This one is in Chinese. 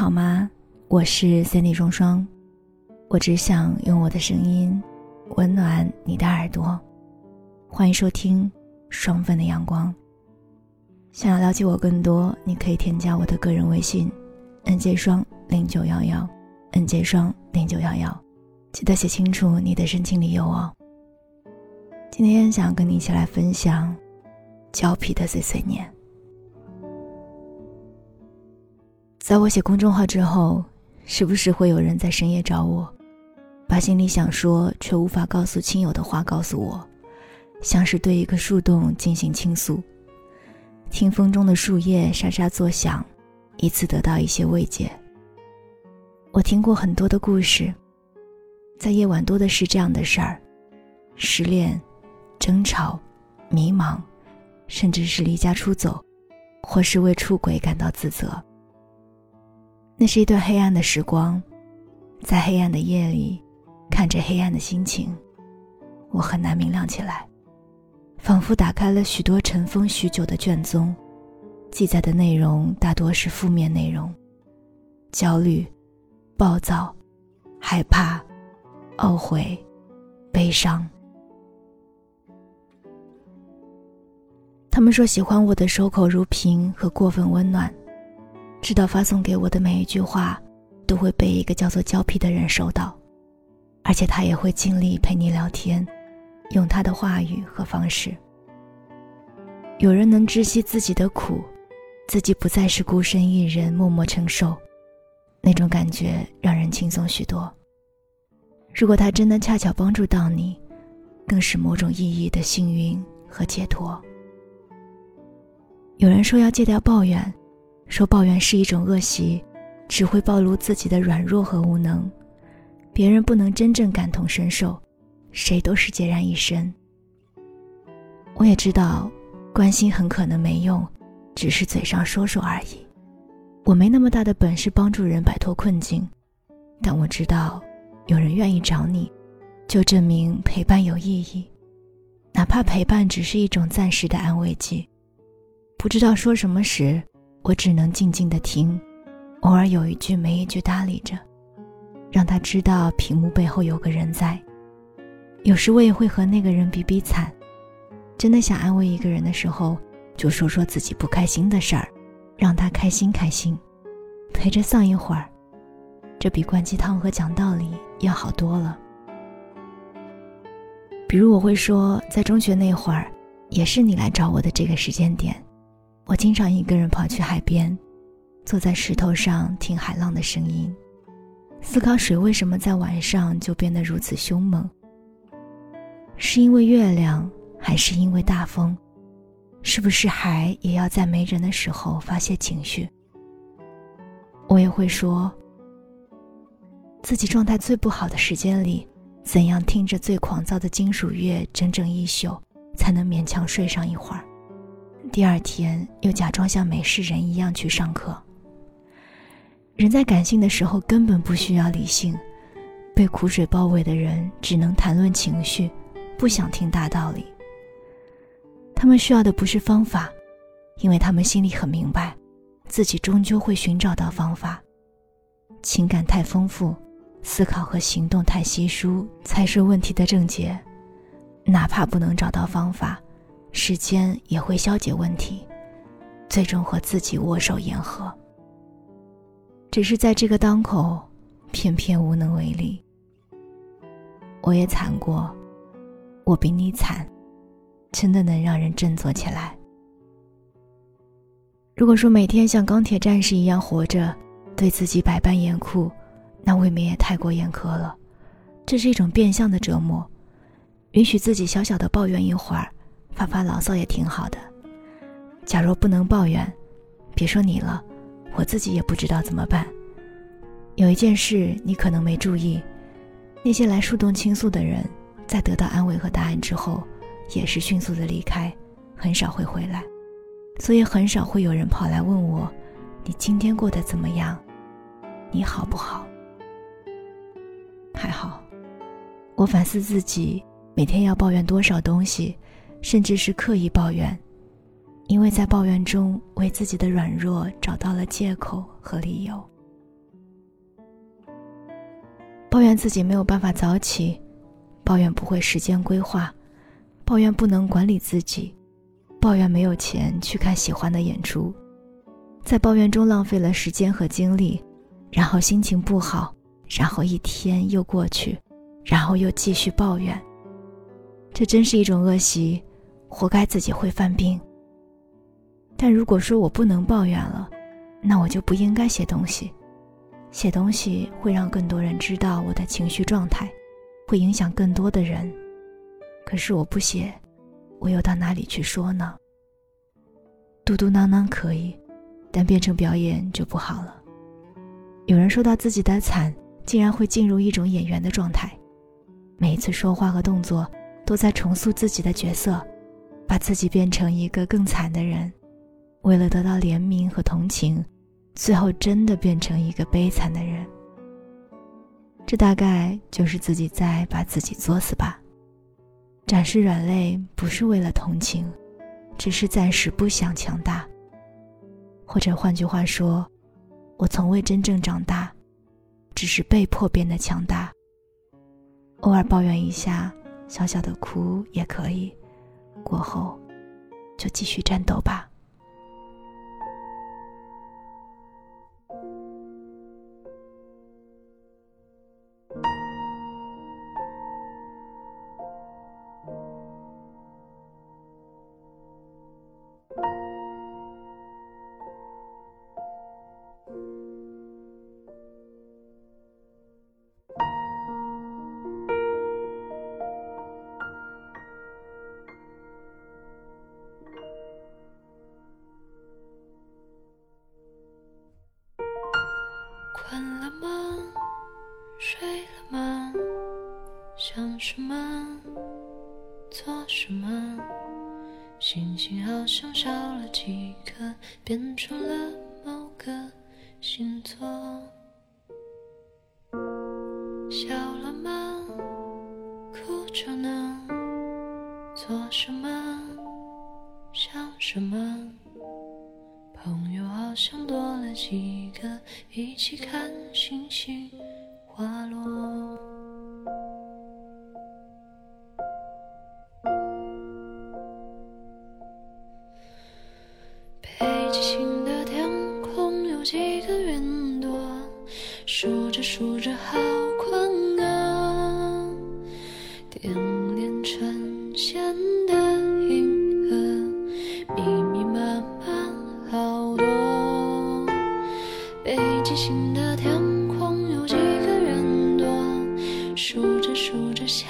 好吗？我是 Cindy 双双，我只想用我的声音温暖你的耳朵。欢迎收听双份的阳光。想要了解我更多，你可以添加我的个人微信：nj 双零九幺幺，nj 双零九幺幺。记得写清楚你的申请理由哦。今天想跟你一起来分享胶皮的碎碎念。在我写公众号之后，时不时会有人在深夜找我，把心里想说却无法告诉亲友的话告诉我，像是对一个树洞进行倾诉。听风中的树叶沙沙作响，以此得到一些慰藉。我听过很多的故事，在夜晚多的是这样的事儿：失恋、争吵、迷茫，甚至是离家出走，或是为出轨感到自责。那是一段黑暗的时光，在黑暗的夜里，看着黑暗的心情，我很难明亮起来，仿佛打开了许多尘封许久的卷宗，记载的内容大多是负面内容，焦虑、暴躁、害怕、懊悔、悲伤。他们说喜欢我的守口如瓶和过分温暖。知道发送给我的每一句话，都会被一个叫做胶皮的人收到，而且他也会尽力陪你聊天，用他的话语和方式。有人能知悉自己的苦，自己不再是孤身一人默默承受，那种感觉让人轻松许多。如果他真的恰巧帮助到你，更是某种意义的幸运和解脱。有人说要戒掉抱怨。说抱怨是一种恶习，只会暴露自己的软弱和无能，别人不能真正感同身受，谁都是孑然一身。我也知道，关心很可能没用，只是嘴上说说而已。我没那么大的本事帮助人摆脱困境，但我知道，有人愿意找你，就证明陪伴有意义，哪怕陪伴只是一种暂时的安慰剂。不知道说什么时。我只能静静的听，偶尔有一句没一句搭理着，让他知道屏幕背后有个人在。有时我也会和那个人比比惨，真的想安慰一个人的时候，就说说自己不开心的事儿，让他开心开心，陪着丧一会儿，这比灌鸡汤和讲道理要好多了。比如我会说，在中学那会儿，也是你来找我的这个时间点。我经常一个人跑去海边，坐在石头上听海浪的声音，思考水为什么在晚上就变得如此凶猛。是因为月亮，还是因为大风？是不是海也要在没人的时候发泄情绪？我也会说，自己状态最不好的时间里，怎样听着最狂躁的金属乐整整一宿，才能勉强睡上一会儿。第二天又假装像没事人一样去上课。人在感性的时候根本不需要理性，被苦水包围的人只能谈论情绪，不想听大道理。他们需要的不是方法，因为他们心里很明白，自己终究会寻找到方法。情感太丰富，思考和行动太稀疏，才是问题的症结。哪怕不能找到方法。时间也会消解问题，最终和自己握手言和。只是在这个当口，偏偏无能为力。我也惨过，我比你惨，真的能让人振作起来。如果说每天像钢铁战士一样活着，对自己百般严酷，那未免也太过严苛了。这是一种变相的折磨，允许自己小小的抱怨一会儿。发发牢骚也挺好的。假若不能抱怨，别说你了，我自己也不知道怎么办。有一件事你可能没注意，那些来树洞倾诉的人，在得到安慰和答案之后，也是迅速的离开，很少会回来。所以很少会有人跑来问我：“你今天过得怎么样？你好不好？”还好。我反思自己，每天要抱怨多少东西。甚至是刻意抱怨，因为在抱怨中为自己的软弱找到了借口和理由。抱怨自己没有办法早起，抱怨不会时间规划，抱怨不能管理自己，抱怨没有钱去看喜欢的演出，在抱怨中浪费了时间和精力，然后心情不好，然后一天又过去，然后又继续抱怨。这真是一种恶习，活该自己会犯病。但如果说我不能抱怨了，那我就不应该写东西。写东西会让更多人知道我的情绪状态，会影响更多的人。可是我不写，我又到哪里去说呢？嘟嘟囔囔可以，但变成表演就不好了。有人说到自己的惨，竟然会进入一种演员的状态，每一次说话和动作都在重塑自己的角色，把自己变成一个更惨的人，为了得到怜悯和同情。最后真的变成一个悲惨的人，这大概就是自己在把自己作死吧。展示软肋不是为了同情，只是暂时不想强大。或者换句话说，我从未真正长大，只是被迫变得强大。偶尔抱怨一下，小小的哭也可以，过后就继续战斗吧。困了吗？睡了吗？想什么？做什么？星星好像少了几颗，变成了某个星座。一起看星星滑落。北极星的天空有几个云朵，数着数着好数着数着下